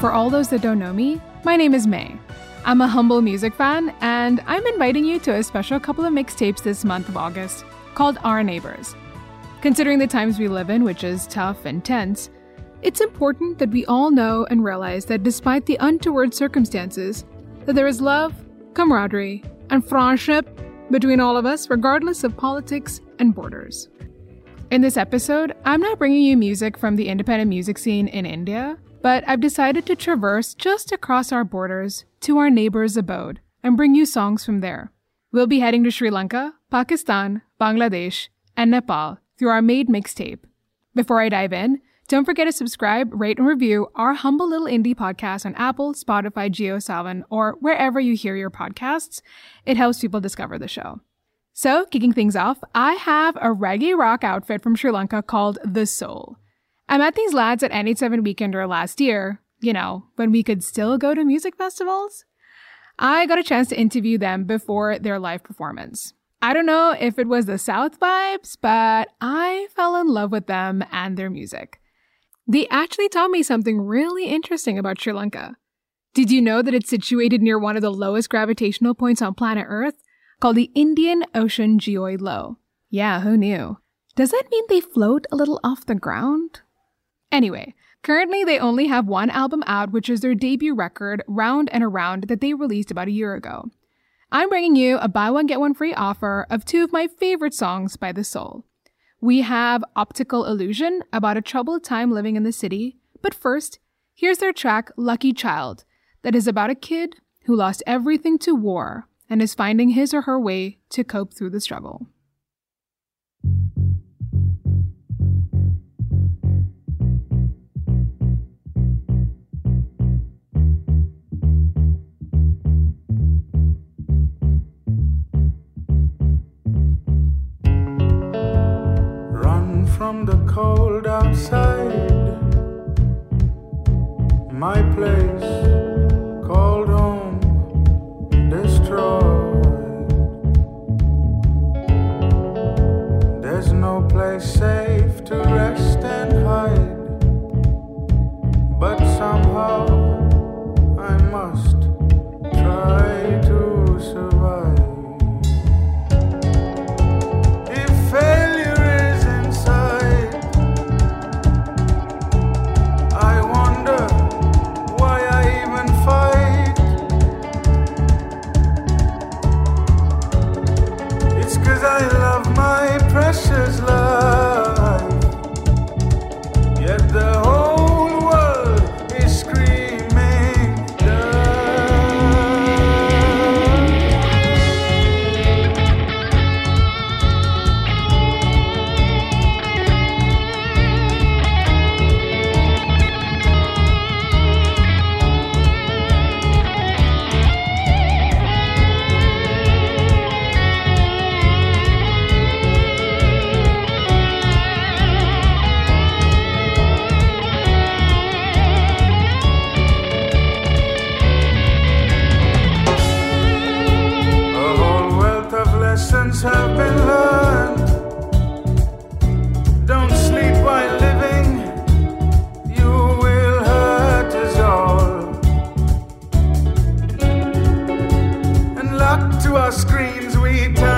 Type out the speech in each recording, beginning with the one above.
for all those that don't know me, my name is May. I'm a humble music fan, and I'm inviting you to a special couple of mixtapes this month of August called Our Neighbors. Considering the times we live in, which is tough and tense, it's important that we all know and realize that despite the untoward circumstances, that there is love, camaraderie, and friendship between all of us, regardless of politics and borders. In this episode, I'm not bringing you music from the independent music scene in India, but I've decided to traverse just across our borders to our neighbor's abode and bring you songs from there. We'll be heading to Sri Lanka, Pakistan, Bangladesh, and Nepal through our Made mixtape. Before I dive in, don't forget to subscribe, rate, and review our humble little indie podcast on Apple, Spotify, JioSaavn, or wherever you hear your podcasts. It helps people discover the show. So, kicking things off, I have a reggae rock outfit from Sri Lanka called The Soul. I met these lads at NH7 Weekender last year, you know, when we could still go to music festivals. I got a chance to interview them before their live performance. I don't know if it was the South vibes, but I fell in love with them and their music. They actually taught me something really interesting about Sri Lanka. Did you know that it's situated near one of the lowest gravitational points on planet Earth? called the Indian Ocean Geoid Low. Yeah, who knew? Does that mean they float a little off the ground? Anyway, currently they only have one album out, which is their debut record, Round and Around, that they released about a year ago. I'm bringing you a buy one get one free offer of two of my favorite songs by The Soul. We have Optical Illusion about a troubled time living in the city, but first, here's their track Lucky Child, that is about a kid who lost everything to war and is finding his or her way to cope through the struggle. Don't screens we understanding.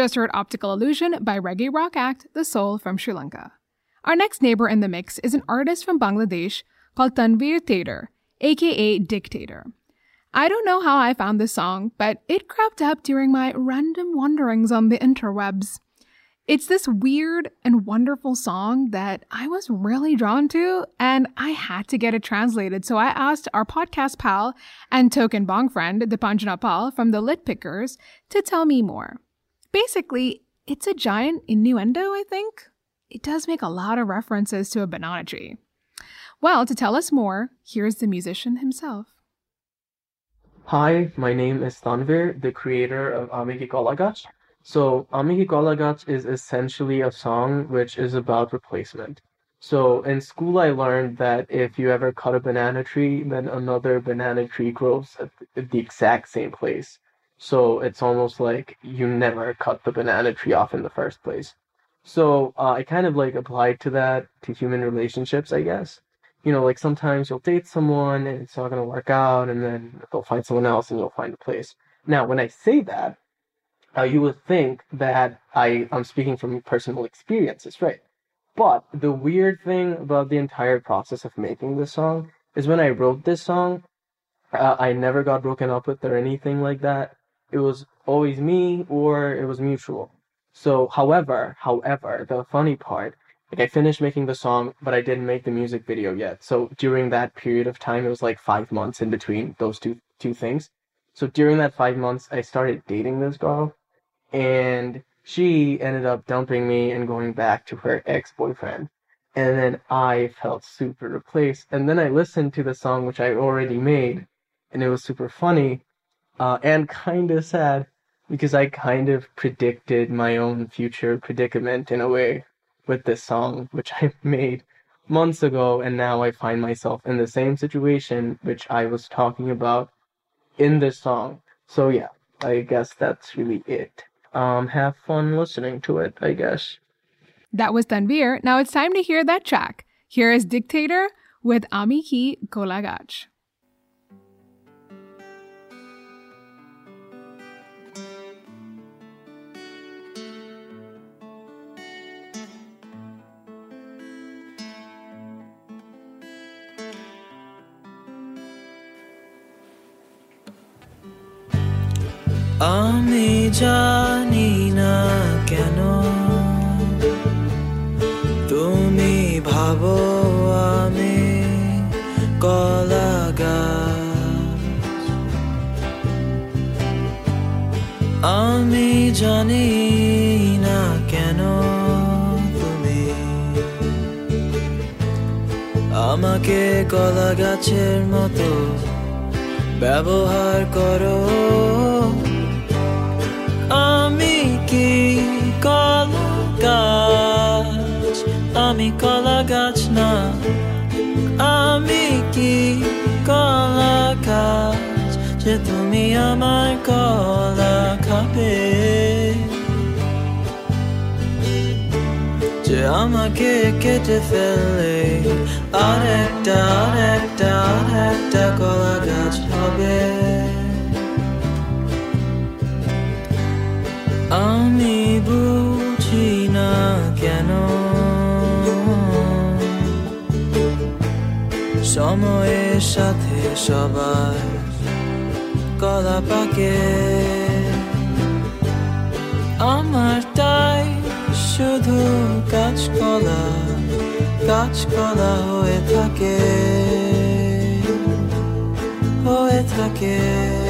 Just heard Optical Illusion by reggae rock act The Soul from Sri Lanka. Our next neighbor in the mix is an artist from Bangladesh called Tanveer Tader, aka Dictator. I don't know how I found this song, but it cropped up during my random wanderings on the interwebs. It's this weird and wonderful song that I was really drawn to, and I had to get it translated. So I asked our podcast pal and token bong friend, Dipanjana Pal from the Lit Pickers, to tell me more. Basically, it's a giant innuendo, I think. It does make a lot of references to a banana tree. Well, to tell us more, here's the musician himself. Hi, my name is Tanvir, the creator of Amiki Kolagach. So, Amiki Kolagach is essentially a song which is about replacement. So, in school, I learned that if you ever cut a banana tree, then another banana tree grows at the exact same place. So, it's almost like you never cut the banana tree off in the first place. So, uh, I kind of like applied to that to human relationships, I guess you know, like sometimes you'll date someone and it's not going to work out, and then they'll find someone else and you'll find a place. Now, when I say that, uh, you would think that I, I'm speaking from personal experiences, right? But the weird thing about the entire process of making this song is when I wrote this song, uh, I never got broken up with or anything like that. It was always me or it was mutual. So, however, however, the funny part like I finished making the song, but I didn't make the music video yet. So during that period of time, it was like five months in between those two two things. So during that five months, I started dating this girl, and she ended up dumping me and going back to her ex boyfriend. And then I felt super replaced. And then I listened to the song which I already made, and it was super funny, uh, and kind of sad because I kind of predicted my own future predicament in a way with this song, which I made months ago, and now I find myself in the same situation which I was talking about in this song. So yeah, I guess that's really it. Um, have fun listening to it, I guess. That was Tanvir. Now it's time to hear that track. Here is Dictator with Amiki Kolagach. জানি না কেন। তুমি ভাবো আমি কলা আমি জানি না কেন তুমি। আমাকে কলা গাছের মতো ব্যবহার করো। আমি কি কলা গাছ আমি কলা গাছ না। আমি কি কলা গাছ যে তুমি আমার কলা খাবে। যে আমাকে কেটে ফেলে আর একটা আর একটা আর একটা কলা গাছ হবে। আমি বুঝি না কেন? সময়ের সাথে সবার কলা পাকে। আমার তাই শুধু কাঁচকলা কাঁচকলা হয়ে থাকে হয়ে থাকে।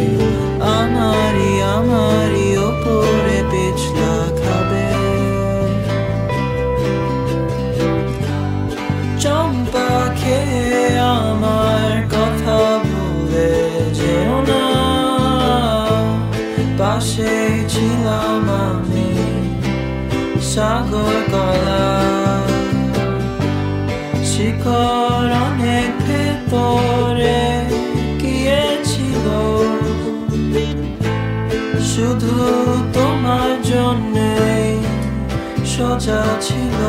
সাগর গলা শিখর অনেক ভেতরে গিয়েছিল শুধু তোমার জন্যে সোজা ছিল।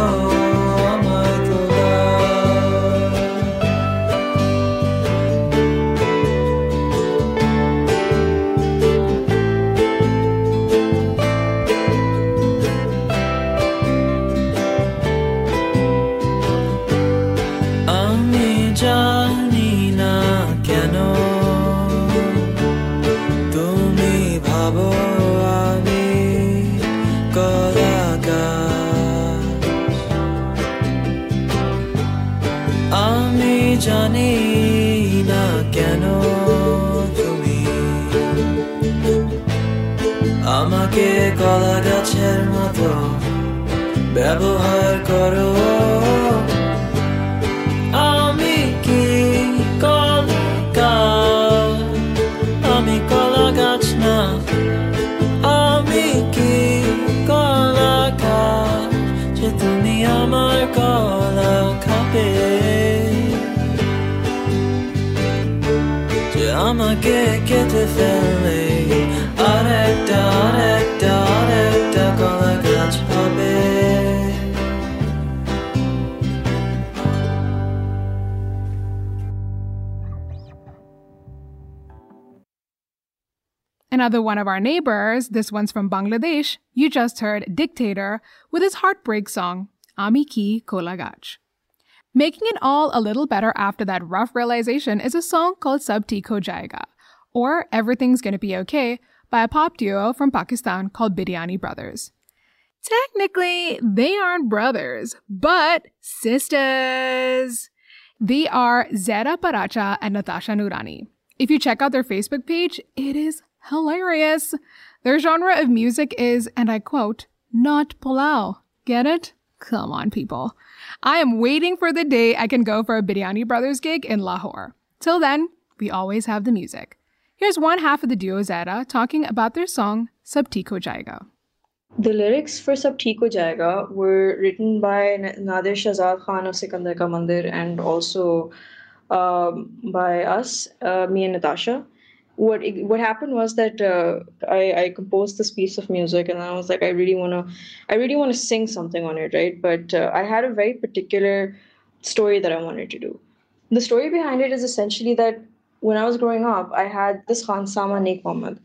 কলা গাছের মতো ব্যবহার করো। আমি কি কলা আমি কলা গাছ না। আমি কি কলা গাছ যে তুমি আমার কলা খাবে। যে আমাকে কেটে ফেলে। Another one of our neighbors, this one's from Bangladesh, you just heard Dictator with his heartbreak song, Ami Ki Kolagach. Making it all a little better after that rough realization is a song called Sab Theek Ho Jayega, or Everything's Gonna Be Okay, by a pop duo from Pakistan called Biryani Brothers. Technically, they aren't brothers, but sisters. They are Zahra Paracha and Natasha Noorani. If you check out their Facebook page, it is hilarious. Their genre of music is, and I quote, not pulao. Get it? Come on, people. I am waiting for the day I can go for a Biryani Brothers gig in Lahore. Till then, we always have the music. Here's one half of the duo Zahra talking about their song Ho Jayega. The lyrics for Ho Jayega were written by Nadir Shahzad Khan of Sikandar Ka Mandir and also um, by us, uh, me and Natasha. What what happened was that uh, I, I composed this piece of music and I was like, I really wanna, I really wanna sing something on it, right? But uh, I had a very particular story that I wanted to do. The story behind it is essentially that when I was growing up, I had this Khan Sama Nek Mohammed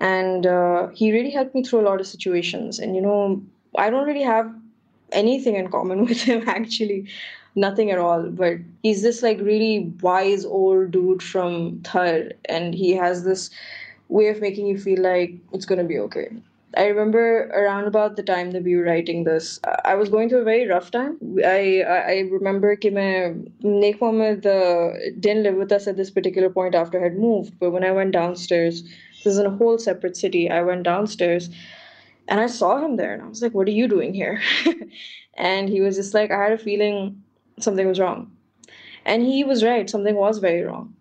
and uh, he really helped me through a lot of situations. And you know i don't really have anything in common with him actually. Nothing at all. But he's this like really wise old dude from thar. And he has this way of making you feel like it's to be okay I remember around about the time that we were writing this, I was going through a very rough time. I I, remember कि मैं uh, didn't live with us at this particular point after I had moved. But when I went downstairs, this is in a whole separate city. I went downstairs and I saw him there, and I was like, "What are you doing here?" and he was just like, "I had a feeling something was wrong," and he was right. Something was very wrong.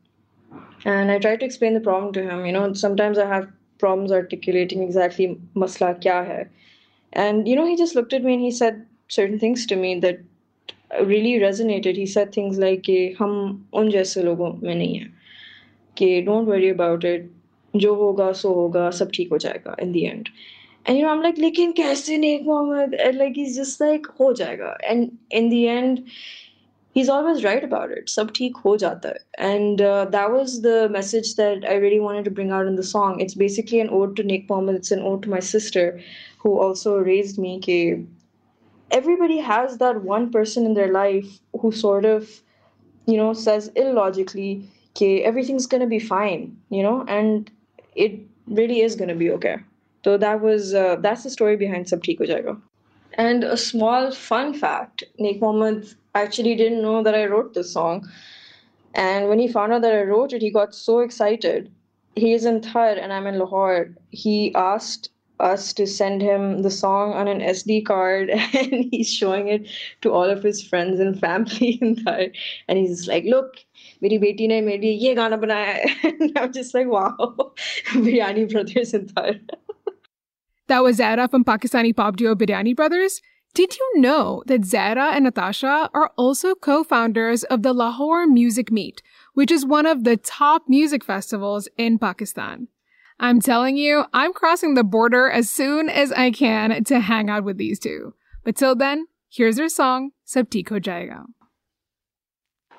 And I tried to explain the problem to him. You know, sometimes I have problems articulating exactly masla kya hai. And, you know, he just looked at me and he said certain things to me that really resonated. He said things like, hum un jaise logon mein nahi hai. Ke, don't worry about it. Jo hoga, so hoga, sab theek ho jayega in the end. And, you know, I'm like, lekin kaise Nek Mohammed? And, like, he's just like, ho jayega. And in the end, he's always right about it. Sab theek ho jata. And uh, that was the message that I really wanted to bring out in the song. It's basically an ode to Nek Mohammed. It's an ode to my sister, who also raised me. Ke everybody has that one person in their life who sort of, you know, says illogically, ke everything's gonna be fine, you know, and it really is gonna be okay. So that was uh, that's the story behind Sab Theek Ho Jayega. And a small fun fact Nek Mohammed actually didn't know that I wrote this song. And when he found out that I wrote it, he got so excited. He is in Thar and I'm in Lahore. He asked us to send him the song on an SD card and he's showing it to all of his friends and family in Thar. And he's like, look, मेरी बेटी ने मेरे लिए ये गाना बनाया है I am just like wow biryani that was Zahra from Pakistani pop duo Biryani Brothers. Did you know that Zahra and Natasha are also co-founders of the Lahore Music Meet, which is one of the top music festivals in Pakistan? I'm telling you, I'm crossing the border as soon as I can to hang out with these two. But till then, here's their song, Sab Ho Jayega.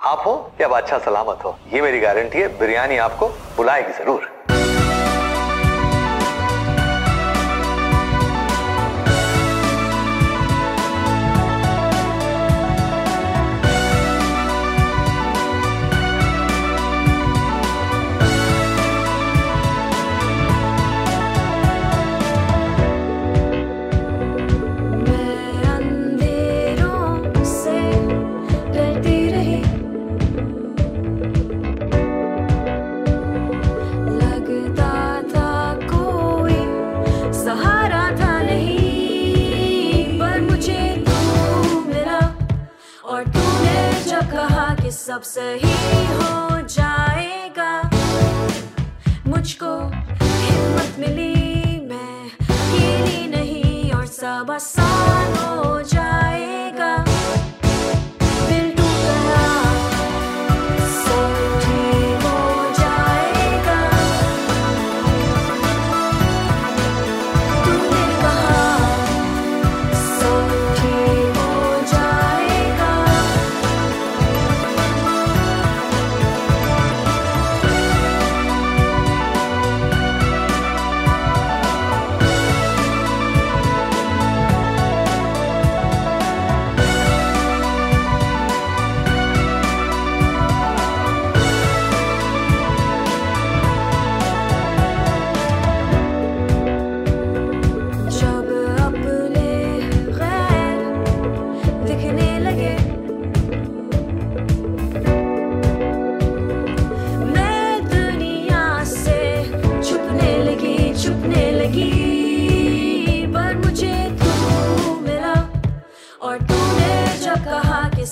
आप हो या बादशाह सलामत हो ये मेरी guarantee है बिरयानी आपको बुलाएगी जरूर सब सही हो जाएगा मुझको हिम्मत मिली मैं अकेली नहीं और सब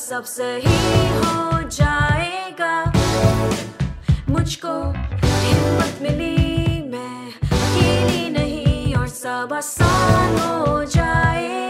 सब सही हो जाएगा। मुझको हिम्मत मिली, मैं अकेली नहीं और सब आसान हो जाएगा।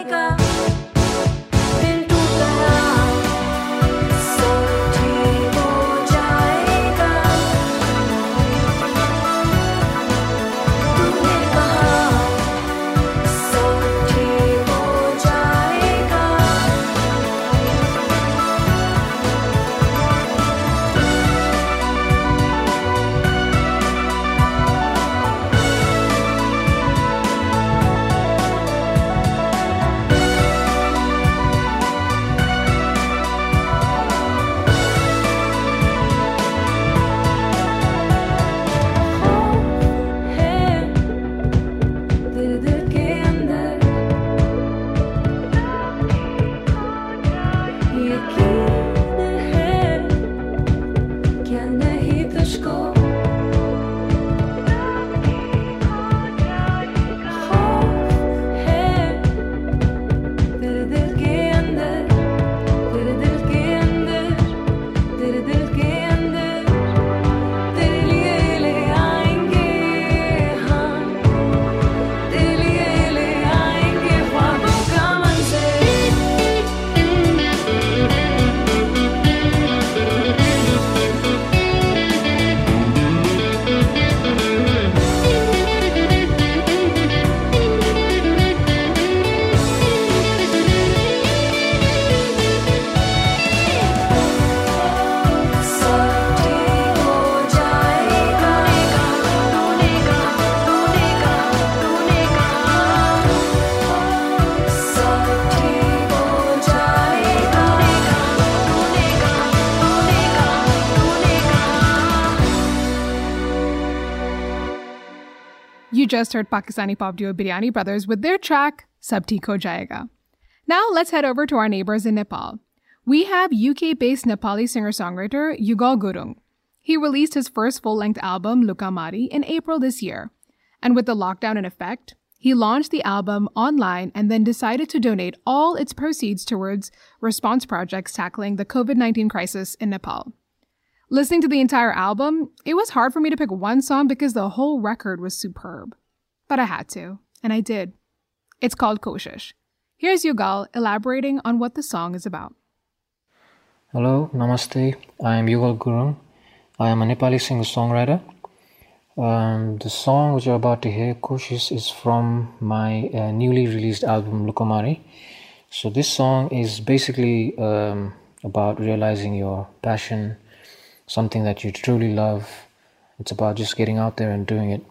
Just heard Pakistani pop duo Biryani Brothers with their track Sab Theek Jayega. Now let's head over to our neighbors in Nepal. We have UK-based Nepali singer-songwriter Yugal Gurung. He released his first full-length album Lukamari in April this year. And with the lockdown in effect, he launched the album online and then decided to donate all its proceeds towards response projects tackling the COVID-19 crisis in Nepal. Listening to the entire album, it was hard for me to pick one song because the whole record was superb. But I had to, and I did. It's called Koshish. Here's Yugal elaborating on what the song is about. Hello, Namaste. I am Yugal Gurung. I am a Nepali singer songwriter. Um, the song which you're about to hear, Koshish, is from my uh, newly released album Lukamari. So this song is basically um, about realizing your passion, something that you truly love. It's about just getting out there and doing it.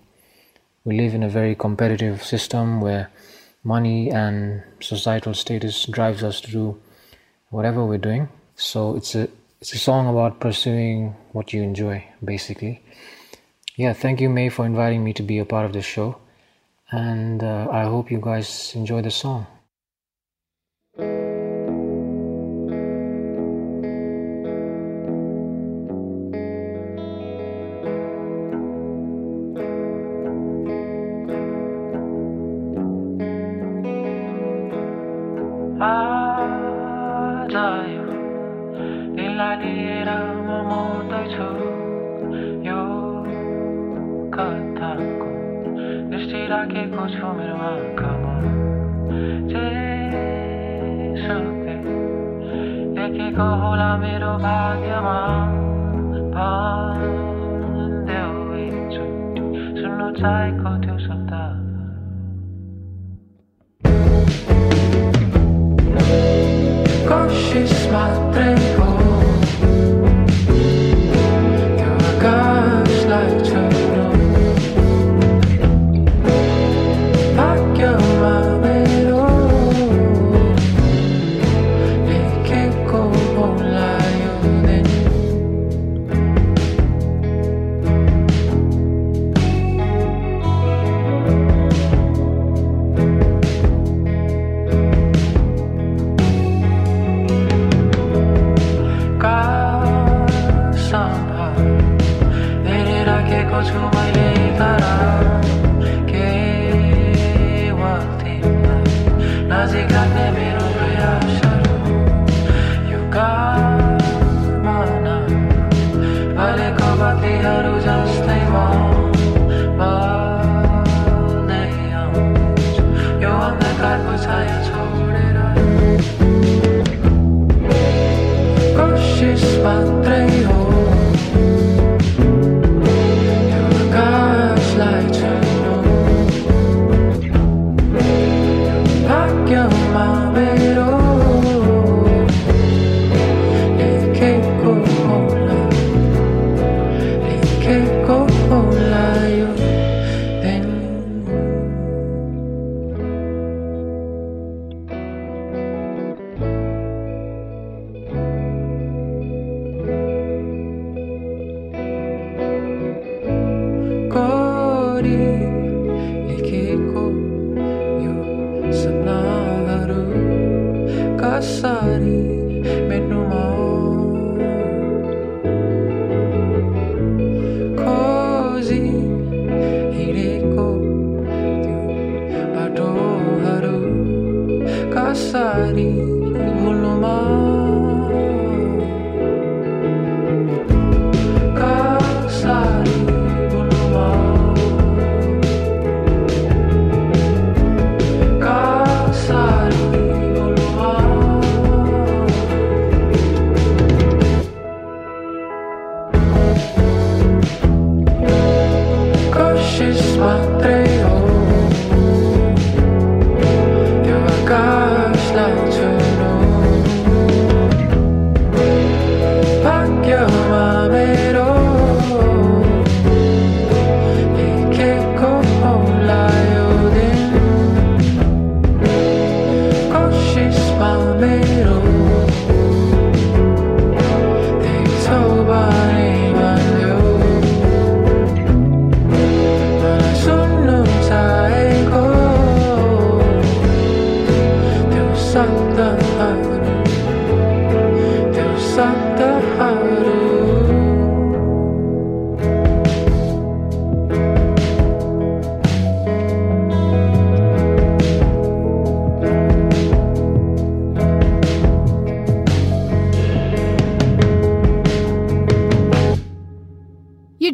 We live in a very competitive system where money and societal status drives us to do whatever we're doing. So it's a it's a song about pursuing what you enjoy, basically. Yeah, thank you, May, for inviting me to be a part of this show, and uh, I hope you guys enjoy the song. 자기 고소을 만큼은 지속해 내키고 호라미로 박여만 반대 위쪽 술로 짜이고 뒤섰다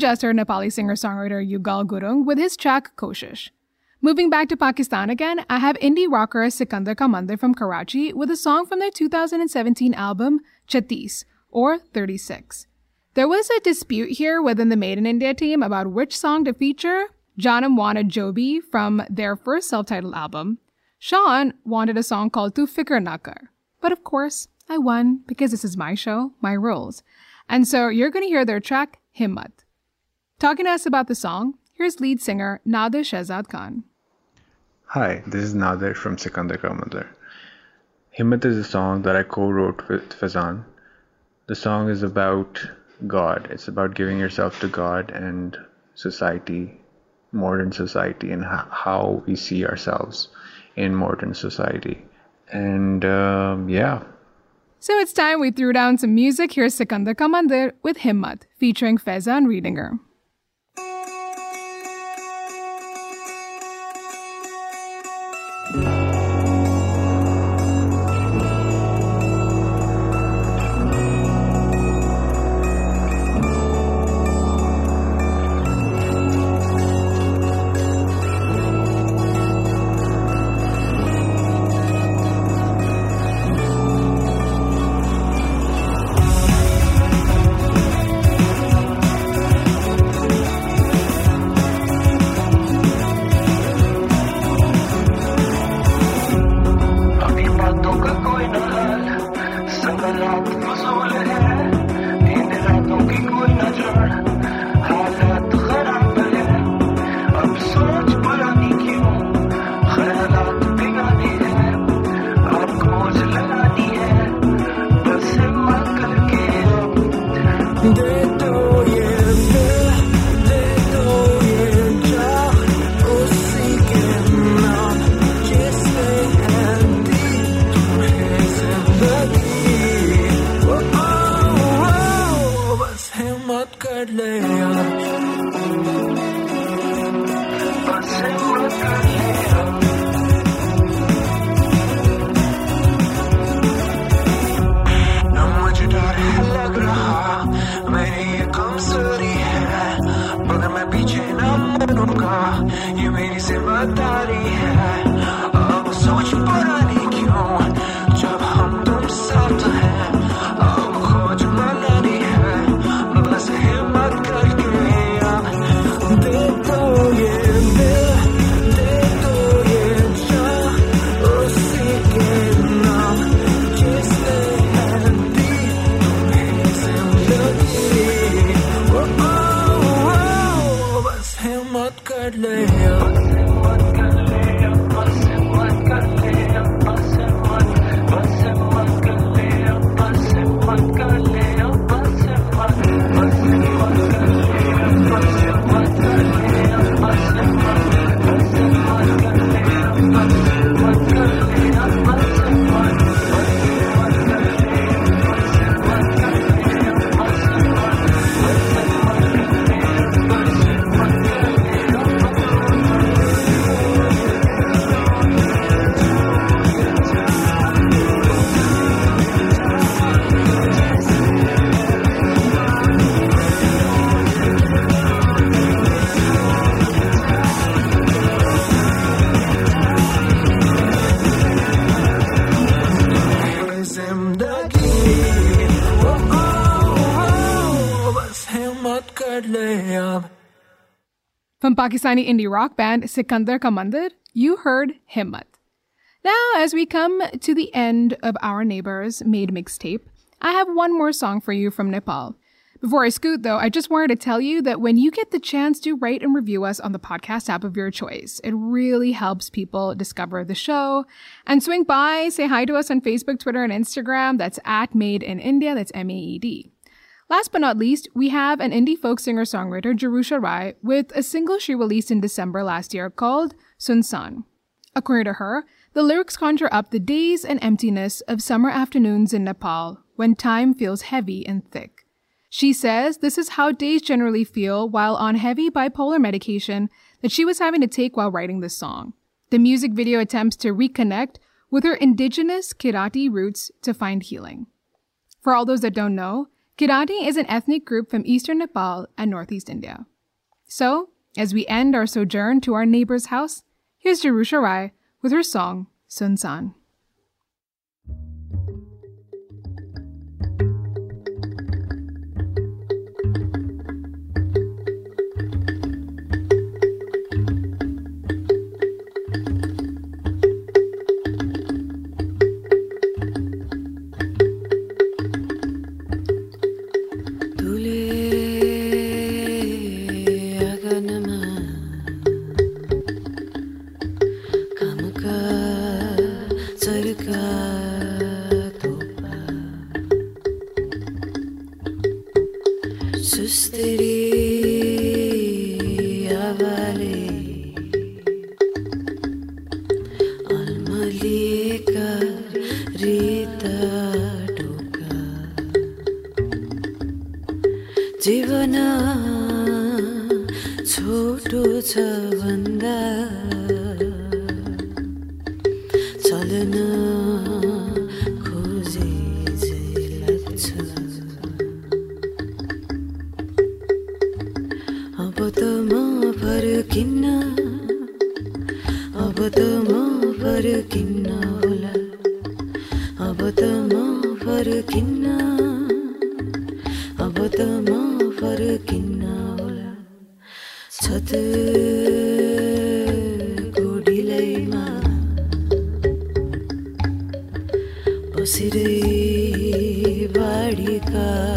You Nepali singer songwriter Yugal Gurung with his track Koshish. Moving back to Pakistan again, I have indie rocker Sikandar Ka Mandir from Karachi with a song from their 2017 album Chatis, or 36. There was a dispute here within the Maed in India team about which song to feature. Janam wanted Joby from their first self titled album. Sean wanted a song called Tu Fikr Na Kar. But of course, I won because this is my show, my rules. And so you're going to hear their track, Himmat. Talking to us about the song, here's lead singer Nader Shehzad Khan. Hi, this is Nader from Sikandar Ka Mandir. Himmat is a song that I co-wrote with Fazan. The song is about God. It's about giving yourself to God and society, modern society, and how we see ourselves in modern society. And um, yeah, So it's time we threw down some music. Here's Sikandar Ka Mandir with Himmat, featuring Feza and Reedinger. From Pakistani indie rock band Sikandar Ka Mandir, you heard Himmat. Now, as we come to the end of our Neighbors Made mixtape, I have one more song for you from Nepal. Before I scoot, though, I just wanted to tell you that when you get the chance to rate and review us on the podcast app of your choice, it really helps people discover the show. And swing by, say hi to us on Facebook, Twitter, and Instagram. That's at Maed in India. That's M A E D. Last but not least, we have an indie folk singer songwriter, Jerusha Rai, with a single she released in December last year called Sunsan. According to her, the lyrics conjure up the days and emptiness of summer afternoons in Nepal when time feels heavy and thick. She says this is how days generally feel while on heavy bipolar medication that she was having to take while writing this song. The music video attempts to reconnect with her indigenous Kirati roots to find healing. For all those that don't know, Kirati is an ethnic group from eastern Nepal and northeast India. So, as we end our sojourn to our neighbor's house, here's Jerusha Rai with her song, Sunsan. Shri वाड़ी का